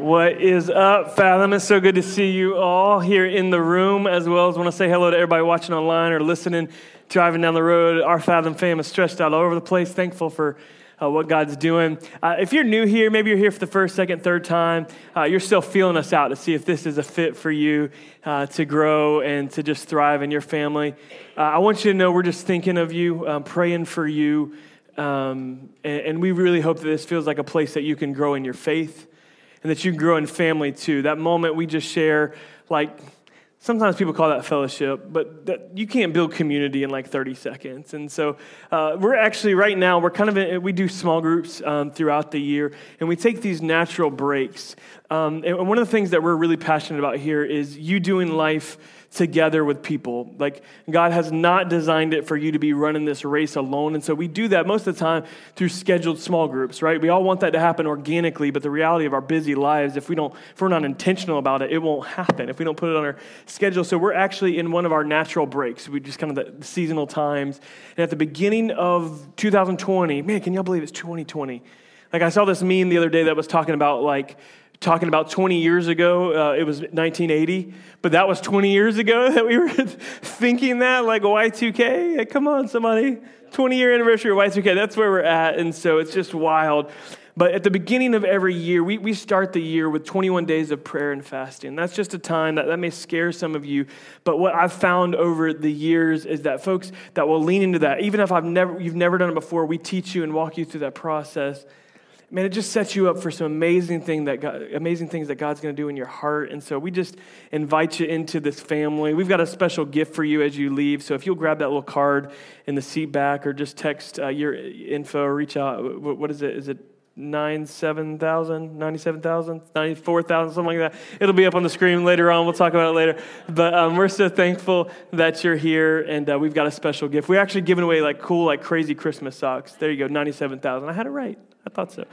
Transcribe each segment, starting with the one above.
What is up, Fathom? It's so good to see you all here in the room, as well as want to say hello to everybody watching online or listening, driving down the road. Our Fathom fam is stretched out all over the place. Thankful for uh, what God's doing. Uh, if you're new here, maybe you're here for the first, second, third time, uh, you're still feeling us out to see if this is a fit for you uh, to grow and to just thrive in your family. Uh, I want you to know we're just thinking of you, um, praying for you, um, and, and we really hope that this feels like a place that you can grow in your faith and that you grow in family too. That moment we just share, like, sometimes people call that fellowship, but that, you can't build community in like 30 seconds. And so uh, we're actually, right now, we're kind of, in, we do small groups um, throughout the year, and we take these natural breaks. Um, and one of the things that we're really passionate about here is you doing life together with people. Like, God has not designed it for you to be running this race alone. And so we do that most of the time through scheduled small groups, right? We all want that to happen organically, but the reality of our busy lives, if we don't, if we're not intentional about it, it won't happen if we don't put it on our schedule. So we're actually in one of our natural breaks. We just kind of the seasonal times. And at the beginning of 2020, man, can y'all believe it's 2020? Like I saw this meme the other day that was talking about like talking about 20 years ago, uh, it was 1980, but that was 20 years ago that we were thinking that, like Y2K. come on, somebody. 20 year anniversary of Y2K, that's where we're at. And so it's just wild. But at the beginning of every year, we, we start the year with 21 days of prayer and fasting. That's just a time that, that may scare some of you. But what I've found over the years is that folks that will lean into that, even if I've never, you've never done it before, we teach you and walk you through that process man, it just sets you up for some amazing thing that God, amazing things that God's going to do in your heart. And so we just invite you into this family. We've got a special gift for you as you leave. So if you'll grab that little card in the seat back, or just text uh, your info, reach out. What is it? Is it 97,000, 97,000, 94,000, something like that. It'll be up on the screen later on. We'll talk about it later. But um, we're so thankful that you're here, and uh, we've got a special gift. We're actually giving away like cool, like crazy Christmas socks. There you go, 97,000. I had it right. I thought so.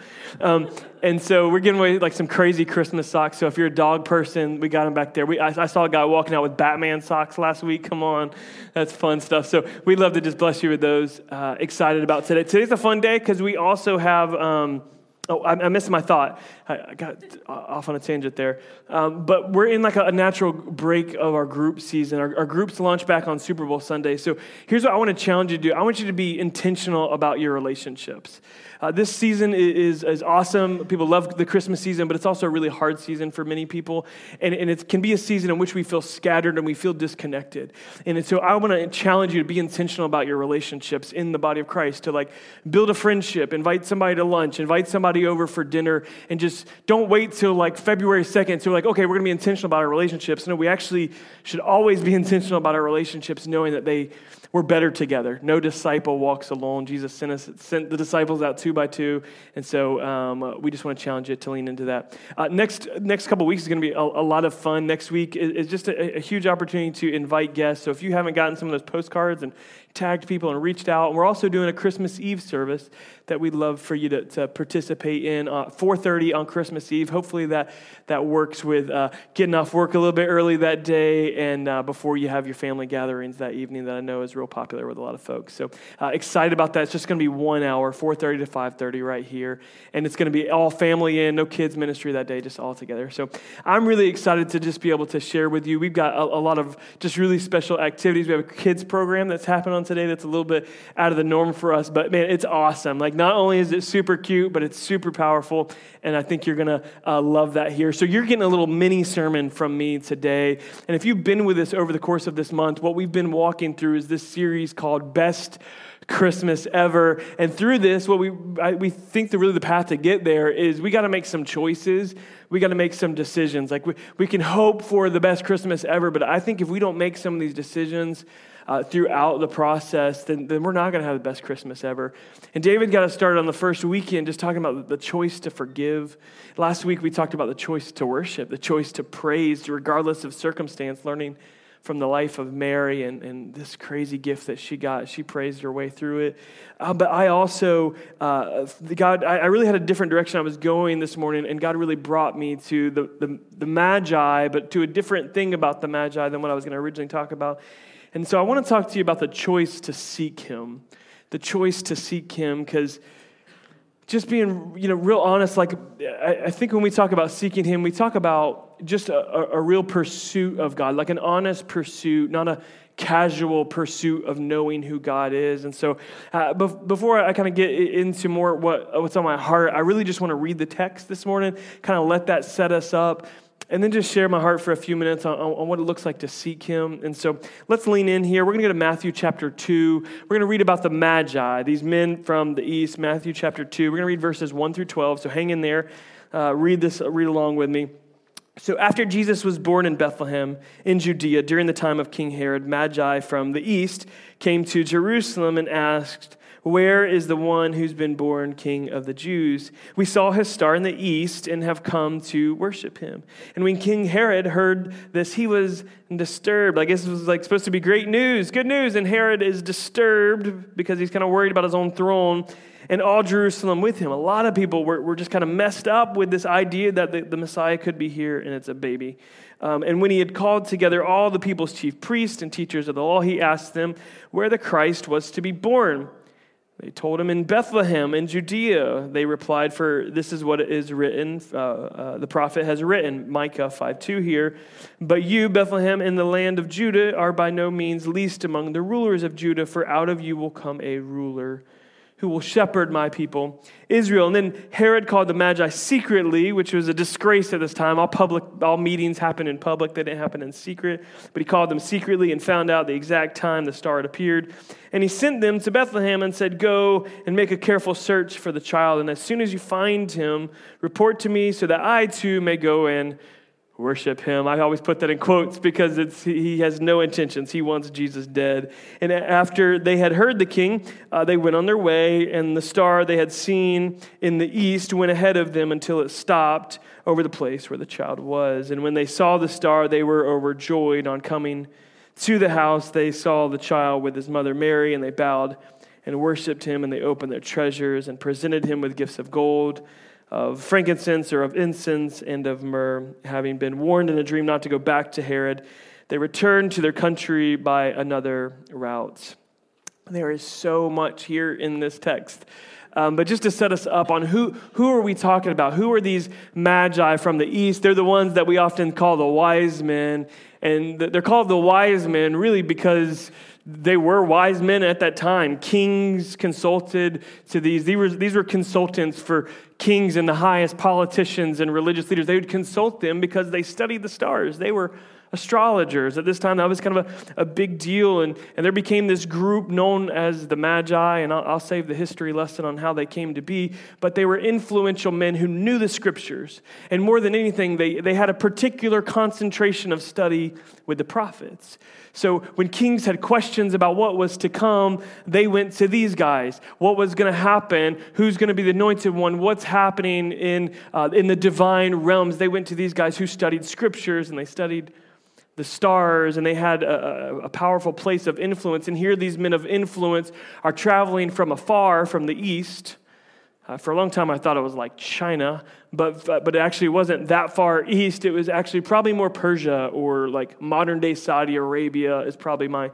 Um, and so we're giving away like some crazy Christmas socks. So if you're a dog person, we got them back there. We, I, I, saw a guy walking out with Batman socks last week. Come on, that's fun stuff. So we'd love to just bless you with those. Uh, excited about today. Today's a fun day because we also have. Um, Oh, I, I, missed my thought. I, got off on a tangent there. Um, but we're in like a, a, natural break of our group season. Our, our, groups launch back on Super Bowl Sunday. So here's what I want to challenge you to do I want you to be intentional about your relationships. Uh, this season is, is awesome. People love the Christmas season, but it's also a really hard season for many people. And, and it can be a season in which we feel scattered and we feel disconnected. And so I want to challenge you to be intentional about your relationships in the body of Christ, to like build a friendship, invite somebody to lunch, invite somebody over for dinner, and just don't wait till like February 2nd So, like, okay, we're going to be intentional about our relationships. No, we actually should always be intentional about our relationships, knowing that they we're better together. No disciple walks alone. Jesus sent us sent the disciples out two by two, and so um, we just want to challenge you to lean into that. Uh, next next couple weeks is going to be a, a, lot of fun. Next week is, is just a, a, huge opportunity to invite guests. So if you haven't gotten some of those postcards and tagged people and reached out, and we're also doing a Christmas Eve service that we'd love for you to, to participate in. Uh, 4.30 on Christmas Eve. Hopefully that, that works with uh, getting off work a little bit early that day and uh, before you have your family gatherings that evening that I know is real popular with a lot of folks. So uh, excited about that. It's just going to be one hour, 4.30 to 5.30 right here. And it's going to be all family in, no kids ministry that day, just all together. So I'm really excited to just be able to share with you. We've got a, a lot of just really special activities. We have a kids program that's happening on today that's a little bit out of the norm for us, but man, it's awesome. Like not only is it super cute, but it's super powerful. And I think you're going to uh, love that here. So you're getting a little mini sermon from me today. And if you've been with us over the course of this month, what we've been walking through is this series called Best Christmas ever. And through this, what we, I, we think the really the path to get there is we got to make some choices. We got to make some decisions. Like we, we can hope for the best Christmas ever, but I think if we don't make some of these decisions, uh, throughout the process, then, then we're not going to have the best Christmas ever. And David got us started on the first weekend just talking about the choice to forgive. Last week, we talked about the choice to worship, the choice to praise, regardless of circumstance, learning from the life of Mary and, and this crazy gift that she got. She praised her way through it. Uh, but I also, uh, God, I, I, really had a different direction I was going this morning, and God really brought me to the, the, the Magi, but to a different thing about the Magi than what I was going to originally talk about. And so I want to talk to you about the choice to seek Him. The choice to seek Him, because just being you know real honest like I, I, think when we talk about seeking him we talk about just a, a, real pursuit of god like an honest pursuit not a casual pursuit of knowing who god is and so uh, before i kind of get into more what, what's on my heart i really just want to read the text this morning kind of let that set us up and then just share my heart for a few minutes on, on, what it looks like to seek him. And so let's lean in here. We're going to go to Matthew chapter 2. We're going to read about the Magi, these men from the east, Matthew chapter 2. We're going to read verses 1 through 12. So hang in there. Uh, read this, read along with me. So after Jesus was born in Bethlehem in Judea during the time of King Herod, Magi from the east came to Jerusalem and asked, where is the one who's been born King of the Jews? We saw his star in the east and have come to worship him. And when King Herod heard this, he was disturbed. I guess it was like supposed to be great news, good news. And Herod is disturbed because he's kind of worried about his own throne and all Jerusalem with him. A lot of people were, were just kind of messed up with this idea that the, the Messiah could be here and it's a baby. Um, and when he had called together all the people's chief priests and teachers of the law, he asked them where the Christ was to be born. They told him in Bethlehem in Judea. They replied, For this is what is written, uh, uh, the prophet has written, Micah 5 2 here. But you, Bethlehem, in the land of Judah, are by no means least among the rulers of Judah, for out of you will come a ruler who will shepherd my people Israel. And then Herod called the Magi secretly, which was a disgrace at this time. All public, all meetings happened in public; they didn't happen in secret. But he called them secretly and found out the exact time the star had appeared. And he sent them to Bethlehem and said, "Go and make a careful search for the child. And as soon as you find him, report to me, so that I too may go and." Worship him. I always put that in quotes because it's, he has no intentions. He wants Jesus dead. And after they had heard the king, uh, they went on their way, and the star they had seen in the east went ahead of them until it stopped over the place where the child was. And when they saw the star, they were overjoyed. On coming to the house, they saw the child with his mother Mary, and they bowed and worshiped him, and they opened their treasures and presented him with gifts of gold of frankincense or of incense and of myrrh, having been warned in a dream not to go back to Herod, they returned to their country by another route. There is so much here in this text. Um, but just to set us up on who, who are we talking about? Who are these magi from the east? They're the ones that we often call the wise men. And they're called the wise men really because they were wise men at that time. Kings consulted to these. These were, these were consultants for kings and the highest politicians and religious leaders. They would consult them because they studied the stars. They were astrologers. At this time, that was kind of a, a big deal. And, and there became this group known as the Magi, and I'll, I'll save the history lesson on how they came to be. But they were influential men who knew the scriptures. And more than anything, they, they had a particular concentration of study with the prophets. So when kings had questions about what was to come, they went to these guys. What was going to happen? Who's going to be the anointed one? What's happening in, uh, in the divine realms? They went to these guys who studied scriptures and they studied the stars, and they had a, a, powerful place of influence. And here, these men of influence are traveling from afar, from the east. Uh, for a long time, I thought it was like China, but, but it actually wasn't that far east. It was actually probably more Persia or like modern day Saudi Arabia, is probably my,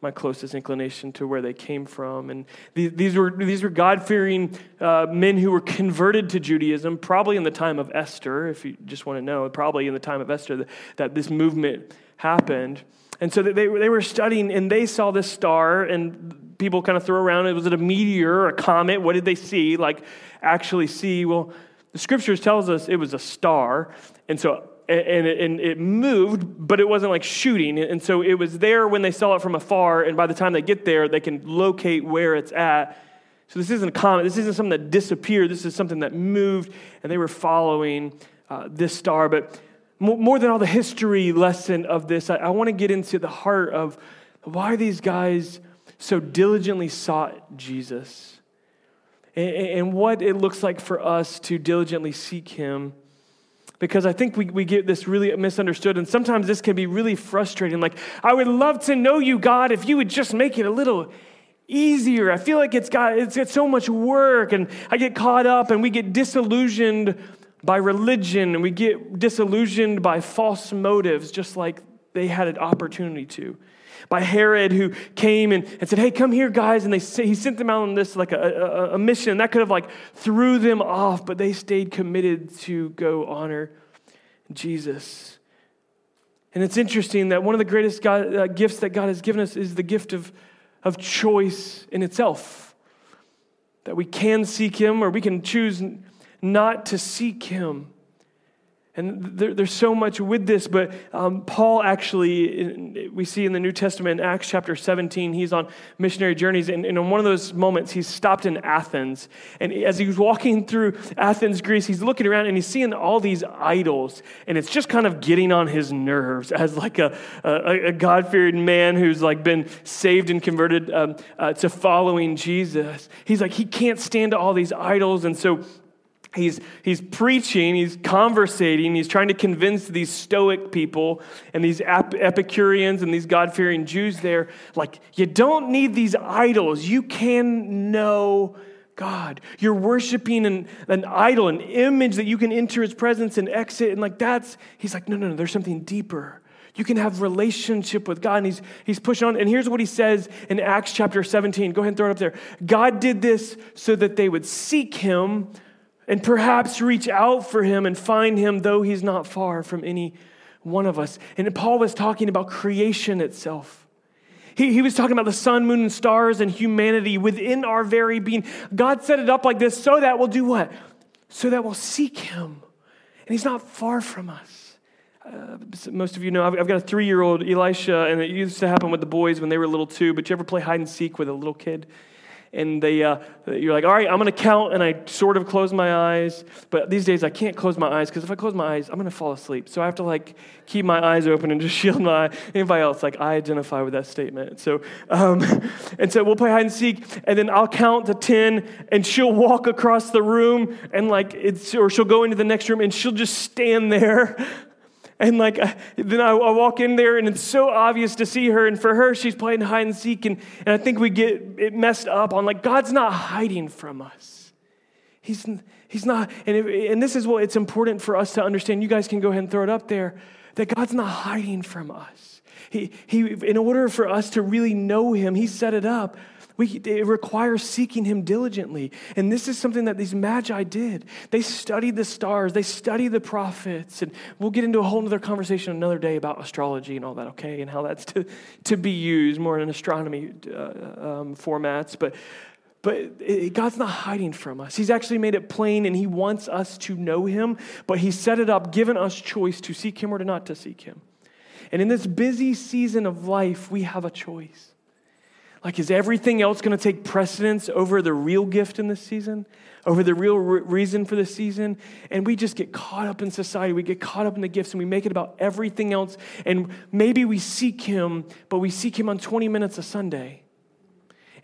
my closest inclination to where they came from. And these, these were, these were God fearing uh, men who were converted to Judaism, probably in the time of Esther, if you just want to know, probably in the time of Esther that, that this movement happened. And so they, they were studying and they saw this star, and people kind of throw around, It was it a meteor a comet? What did they see? Like, actually see? Well, the scriptures tells us it was a star. And so and it, and it, moved, but it wasn't like shooting. And so it was there when they saw it from afar, and by the time they get there, they can locate where it's at. So this isn't a comet. This isn't something that disappeared. This is something that moved, and they were following uh, this star. But more, than all the history lesson of this, I, I want to get into the heart of why these guys so diligently sought Jesus and, and what it looks like for us to diligently seek him because I think we, we get this really misunderstood. And sometimes this can be really frustrating. Like, I would love to know you, God, if you would just make it a little easier. I feel like it's got, it's got so much work, and I get caught up, and we get disillusioned by religion, and we get disillusioned by false motives, just like they had an opportunity to. By Herod, who came and, and said, Hey, come here, guys. And they, he sent them out on this like a, a, a mission. That could have like threw them off, but they stayed committed to go honor Jesus. And it's interesting that one of the greatest God, uh, gifts that God has given us is the gift of, of choice in itself. That we can seek Him or we can choose not to seek Him. And there, there's so much with this, but um, Paul actually, we see in the New Testament, Acts chapter 17, he's on missionary journeys. And, and in one of those moments, he's stopped in Athens. And as he's walking through Athens, Greece, he's looking around and he's seeing all these idols. And it's just kind of getting on his nerves as like a, a, a God-fearing man who's like been saved and converted um, uh, to following Jesus. He's like, he can't stand all these idols. And so he's, he's preaching, he's conversating, he's trying to convince these Stoic people and these Epicureans and these God fearing Jews there, like, you don't need these idols. You can know God. You're worshiping an, an idol, an image that you can enter his presence and exit. And like, that's, he's like, no, no, no, there's something deeper. You can have relationship with God. And he's, he's pushing on. And here's what he says in Acts chapter 17. Go ahead and throw it up there. God did this so that they would seek him and perhaps reach out for him and find him, though he's not far from any one of us. And Paul was talking about creation itself. He, he was talking about the sun, moon, and stars and humanity within our very being. God set it up like this so that we'll do what? So that we'll seek him. And he's not far from us. Uh, most of you know I've, I've got a three year old Elisha, and it used to happen with the boys when they were little too. But you ever play hide and seek with a little kid? And they, uh, you're like, all right, I'm going to count, and I sort of close my eyes. But these days, I can't close my eyes because if I close my eyes, I'm going to fall asleep. So I have to like keep my eyes open and just shield my eye. Anybody else? Like I identify with that statement. So, um, and so we'll play hide and seek, and then I'll count to ten, and she'll walk across the room, and like it's, or she'll go into the next room, and she'll just stand there and like, uh, then I, I, walk in there and it's so obvious to see her. And for her, she's playing hide and seek. And, and I think we get it messed up on like, God's not hiding from us. He's, he's not. And, and this is what it's important for us to understand. You guys can go ahead and throw it up there that God's not hiding from us. He, he, in order for us to really know Him, He set it up we, it requires seeking him diligently. And this is something that these magi did. They studied the stars, they studied the prophets. And we'll get into a whole other conversation another day about astrology and all that, okay? And how that's to, to be used more in astronomy uh, um, formats. But, but it, God's not hiding from us. He's actually made it plain and He wants us to know Him, but He set it up, given us choice to seek Him or to not to seek Him. And in this busy season of life, we have a choice. Like, is everything else going to take precedence over the real gift in this season? Over the real re- reason for this season? And we just get caught up in society. We get caught up in the gifts and we make it about everything else. And maybe we seek Him, but we seek Him on 20 minutes a Sunday.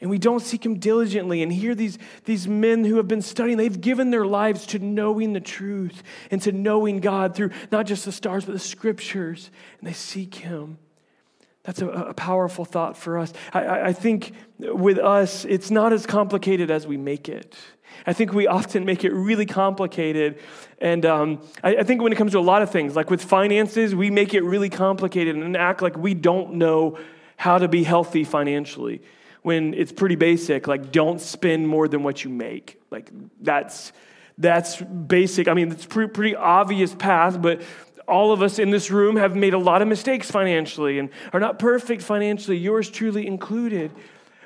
And we don't seek Him diligently. And here, these, these men who have been studying, they've given their lives to knowing the truth and to knowing God through not just the stars, but the scriptures. And they seek Him. That's a, a, powerful thought for us. I, I think with us, it's not as complicated as we make it. I think we often make it really complicated. And um, I, I, think when it comes to a lot of things, like with finances, we make it really complicated and act like we don't know how to be healthy financially when it's pretty basic. Like, don't spend more than what you make. Like, that's. That's basic. I mean, it's pretty, pretty obvious path, but all of us in this room have made a lot of mistakes financially and are not perfect financially, yours truly included.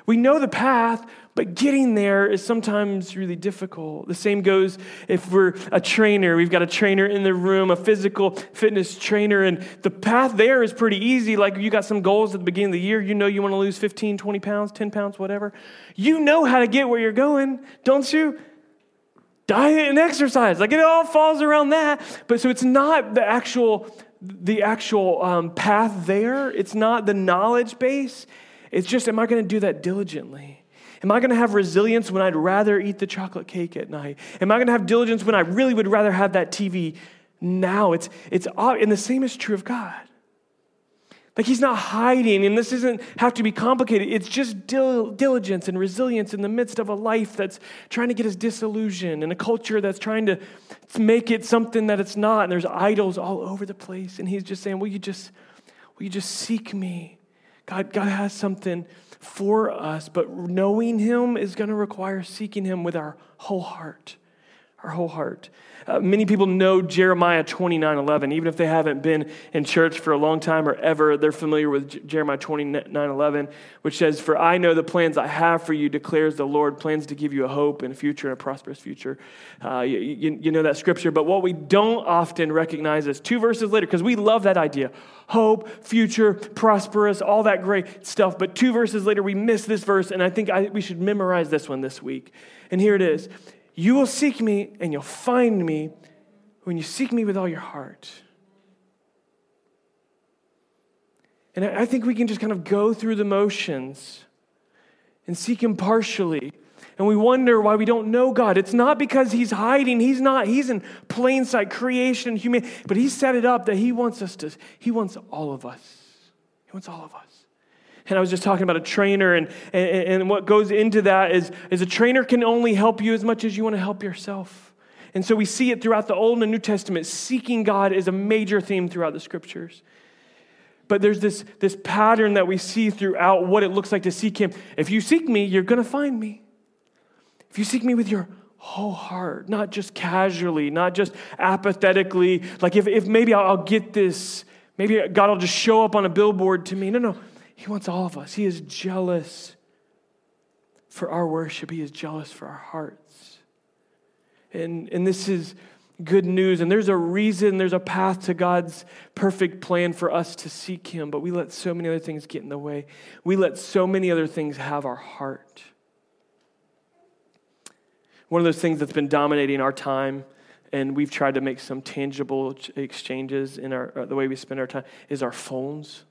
We know the path, but getting there is sometimes really difficult. The same goes if we're a trainer. We've got a trainer in the room, a physical fitness trainer, and the path there is pretty easy. Like you got some goals at the beginning of the year. You know you want to lose 15, 20 pounds, 10 pounds, whatever. You know how to get where you're going, don't you? Diet and exercise. Like it all falls around that. But so it's not the actual the actual um, path there. It's not the knowledge base. It's just, am I going to do that diligently? Am I going to have resilience when I'd rather eat the chocolate cake at night? Am I going to have diligence when I really would rather have that TV now? It's, it's, and the same is true of God. Like he's not hiding, and this doesn't have to be complicated. It's just dil- diligence and resilience in the midst of a life that's trying to get us disillusioned and a culture that's trying to make it something that it's not. And there's idols all over the place. And he's just saying, Will you just, Will you just seek me? God, God has something for us, but knowing Him is going to require seeking Him with our whole heart. Our whole heart. Uh, many people know Jeremiah 29 11. Even if they haven't been in church for a long time or ever, they're familiar with J- Jeremiah 29 11, which says, For I know the plans I have for you, declares the Lord, plans to give you a hope and a future and a prosperous future. Uh, you, you, you know that scripture. But what we don't often recognize is two verses later, because we love that idea hope, future, prosperous, all that great stuff. But two verses later, we miss this verse, and I think I, we should memorize this one this week. And here it is you will seek me and you'll find me when you seek me with all your heart. And I think we can just kind of go through the motions and seek Him partially. And we wonder why we don't know God. It's not because He's hiding. He's not. He's in plain sight, creation, human. But He set it up that He wants us to, He wants all of us. He wants all of us. And I was just talking about a trainer, and, and, and what goes into that is, is a trainer can only help you as much as you want to help yourself. And so we see it throughout the Old and New Testament. Seeking God is a major theme throughout the scriptures. But there's this, this pattern that we see throughout what it looks like to seek Him. If you seek me, you're going to find me. If you seek me with your whole heart, not just casually, not just apathetically, like if, if maybe I'll, I'll get this, maybe God will just show up on a billboard to me. No, no. He wants all of us. He is jealous for our worship, He is jealous for our hearts. And, and this is good news. And there's a reason, there's a path to God's perfect plan for us to seek Him, but we let so many other things get in the way. We let so many other things have our heart. One of those things that's been dominating our time, and we've tried to make some tangible exchanges in our, uh, the way we spend our time, is our phones.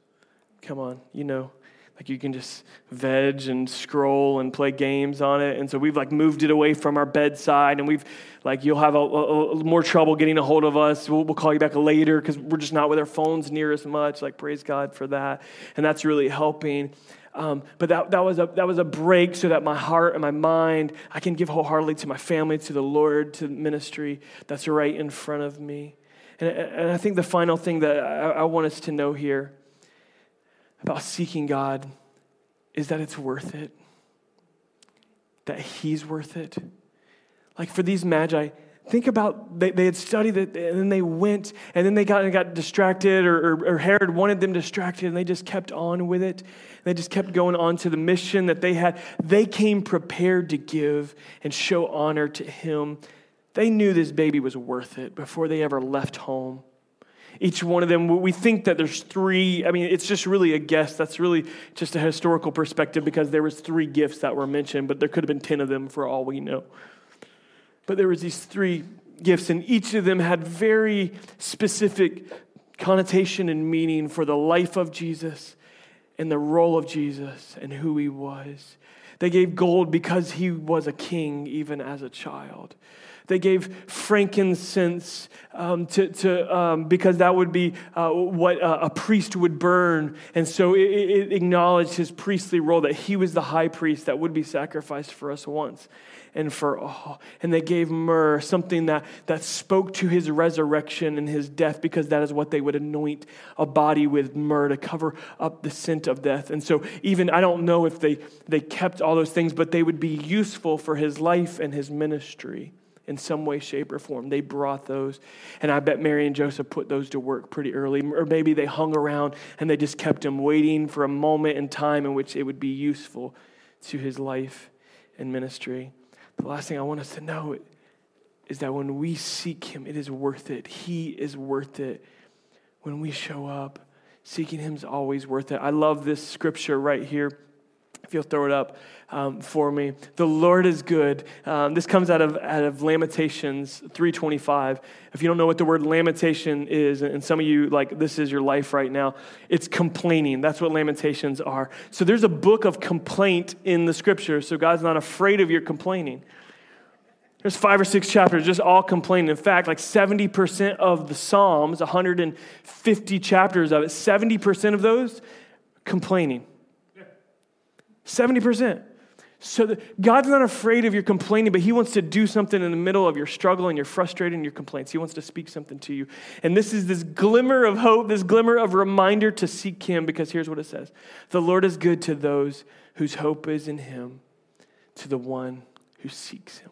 Come on, you know. Like you can just veg and scroll and play games on it. And so we've like moved it away from our bedside and we've like, you'll have a, a, a more trouble getting a hold of us. We'll, we'll call you back later because we're just not with our phones near as much. Like, praise God for that. And that's really helping. Um, but that, that, was a, that was a break so that my heart and my mind, I can give wholeheartedly to my family, to the Lord, to ministry that's right in front of me. And, and I think the final thing that I, I want us to know here about seeking God is that it's worth it, that He's worth it. Like for these magi, think about they, they had studied it and then they went and then they got, got distracted or, or, or Herod wanted them distracted and they just kept on with it. They just kept going on to the mission that they had. They came prepared to give and show honor to Him. They knew this baby was worth it before they ever left home each one of them. We think that there's three. I mean, it's just really a guess. That's really just a historical perspective because there was three gifts that were mentioned, but there could have been 10 of them for all we know. But there was these three gifts, and each of them had very specific connotation and meaning for the life of Jesus and the role of Jesus and who he was. They gave gold because he was a king even as a child. They gave frankincense um, to, to, um, because that would be uh, what uh, a priest would burn. And so it, it acknowledged his priestly role that he was the high priest that would be sacrificed for us once and for all. And they gave myrrh, something that, that spoke to his resurrection and his death, because that is what they would anoint a body with myrrh to cover up the scent of death. And so, even I don't know if they, they kept all those things, but they would be useful for his life and his ministry in some way, shape, or form. They brought those. And I bet Mary and Joseph put those to work pretty early. Or maybe they hung around and they just kept him waiting for a moment in time in which it would be useful to his life and ministry. The last thing I want us to know is that when we seek him, it is worth it. He is worth it. When we show up, seeking him is always worth it. I love this scripture right here if you'll throw it up um, for me. The lord is good. Um, this comes out of, out of lamentations 325 if you don't know what the word lamentation is and some of you like this is your life right now it's complaining. That's what lamentations are. So there's a book of complaint in the scripture so god's not afraid of your complaining. There's five or six chapters just all complaining. In fact, like 70% of the Psalms, 150 chapters of it, 70% of those complaining. 70%. So that God's not afraid of your complaining, but He wants to do something in the middle of your struggle and your frustration and your complaints. He wants to speak something to you. And this is this glimmer of hope, this glimmer of reminder to seek Him, because here's what it says The Lord is good to those whose hope is in Him, to the one who seeks Him.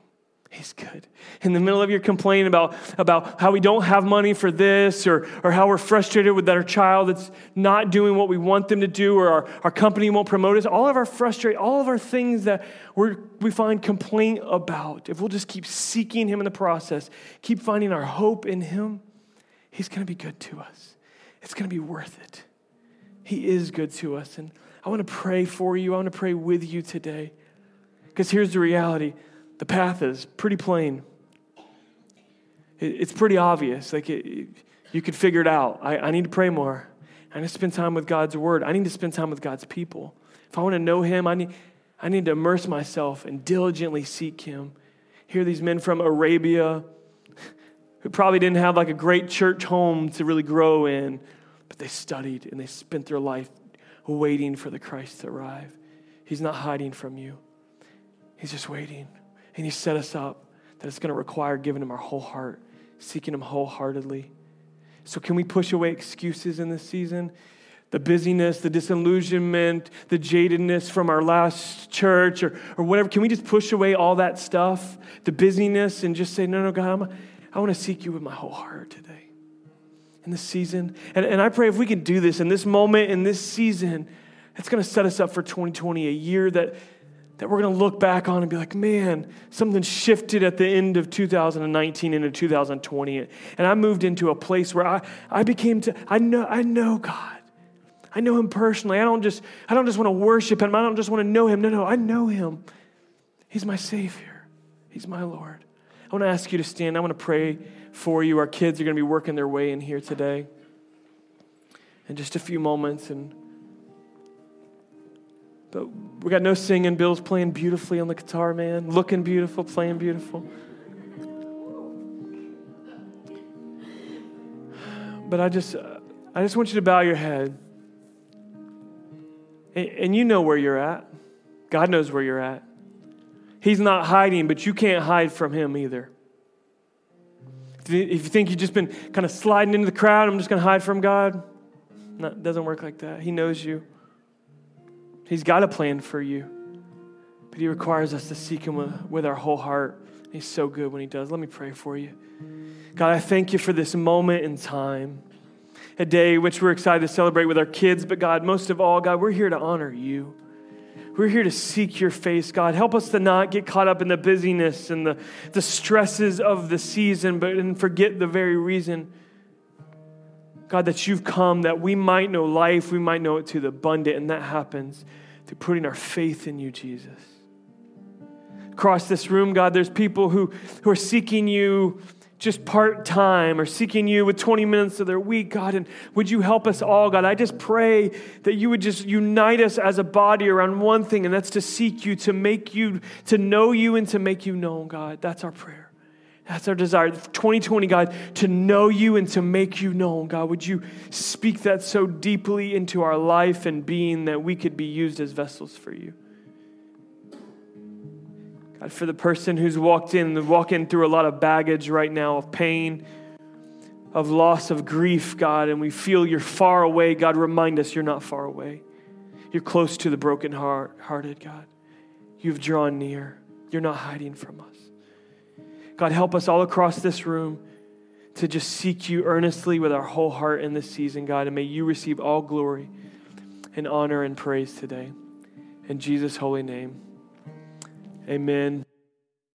He's good. In the middle of your complaint about, about how we don't have money for this or, or how we're frustrated with our child that's not doing what we want them to do or our, our company won't promote us, all of our frustration, all of our things that we we find complaint about, if we'll just keep seeking Him in the process, keep finding our hope in Him, He's going to be good to us. It's going to be worth it. He is good to us. And I want to pray for you. I want to pray with you today. Because here's the reality the path is pretty plain. It's pretty obvious. Like it, you could figure it out. I, I need to pray more. I need to spend time with God's word. I need to spend time with God's people. If I want to know Him, I need, I need to immerse myself and diligently seek Him. Hear these men from Arabia who probably didn't have like a great church home to really grow in, but they studied and they spent their life waiting for the Christ to arrive. He's not hiding from you, He's just waiting. And He set us up that it's going to require giving Him our whole heart, seeking Him wholeheartedly. So, can we push away excuses in this season? The busyness, the disillusionment, the jadedness from our last church or, or whatever. Can we just push away all that stuff, the busyness, and just say, No, no, God, I'm, I want to seek you with my whole heart today in this season? And, and I pray if we can do this in this moment, in this season, it's going to set us up for 2020, a year that that we're going to look back on and be like, man, something shifted at the end of 2019 into 2020. And I moved into a place where I, I became to, I know, I know God. I know him personally. I don't just, I don't just want to worship him. I don't just want to know him. No, no, I know him. He's my Savior. He's my Lord. I want to ask you to stand. I want to pray for you. Our kids are going to be working their way in here today in just a few moments. And but we got no singing. Bill's playing beautifully on the guitar, man. Looking beautiful, playing beautiful. But I just, I just want you to bow your head. And, and you know where you're at. God knows where you're at. He's not hiding, but you can't hide from Him either. If you think you've just been kind of sliding into the crowd, I'm just going to hide from God, no, it doesn't work like that. He knows you. He's got a plan for you, but He requires us to seek Him with, with our whole heart. He's so good when He does. Let me pray for you. God, I thank you for this moment in time, a day which we're excited to celebrate with our kids, but God, most of all, God, we're here to honor you. We're here to seek your face, God. Help us to not get caught up in the busyness and the, the stresses of the season, but and forget the very reason God, that you've come that we might know life, we might know it to the abundant, and that happens through putting our faith in you, Jesus. Across this room, God, there's people who, who are seeking you just part time or seeking you with 20 minutes of their week, God. And would you help us all, God? I just pray that you would just unite us as a body around one thing, and that's to seek you, to make you, to know you, and to make you known, God. That's our prayer. That's our desire. 2020, God, to know you and to make you known. God, would you speak that so deeply into our life and being that we could be used as vessels for you? God, for the person who's walked in, walking through a lot of baggage right now of pain, of loss, of grief, God, and we feel you're far away, God, remind us you're not far away. You're close to the broken heart, hearted, God. You've drawn near. You're not hiding from us. God, help us all across this room to just seek you earnestly with our whole heart in this season, God, and may you receive all glory and honor and praise today. In Jesus' holy name, amen.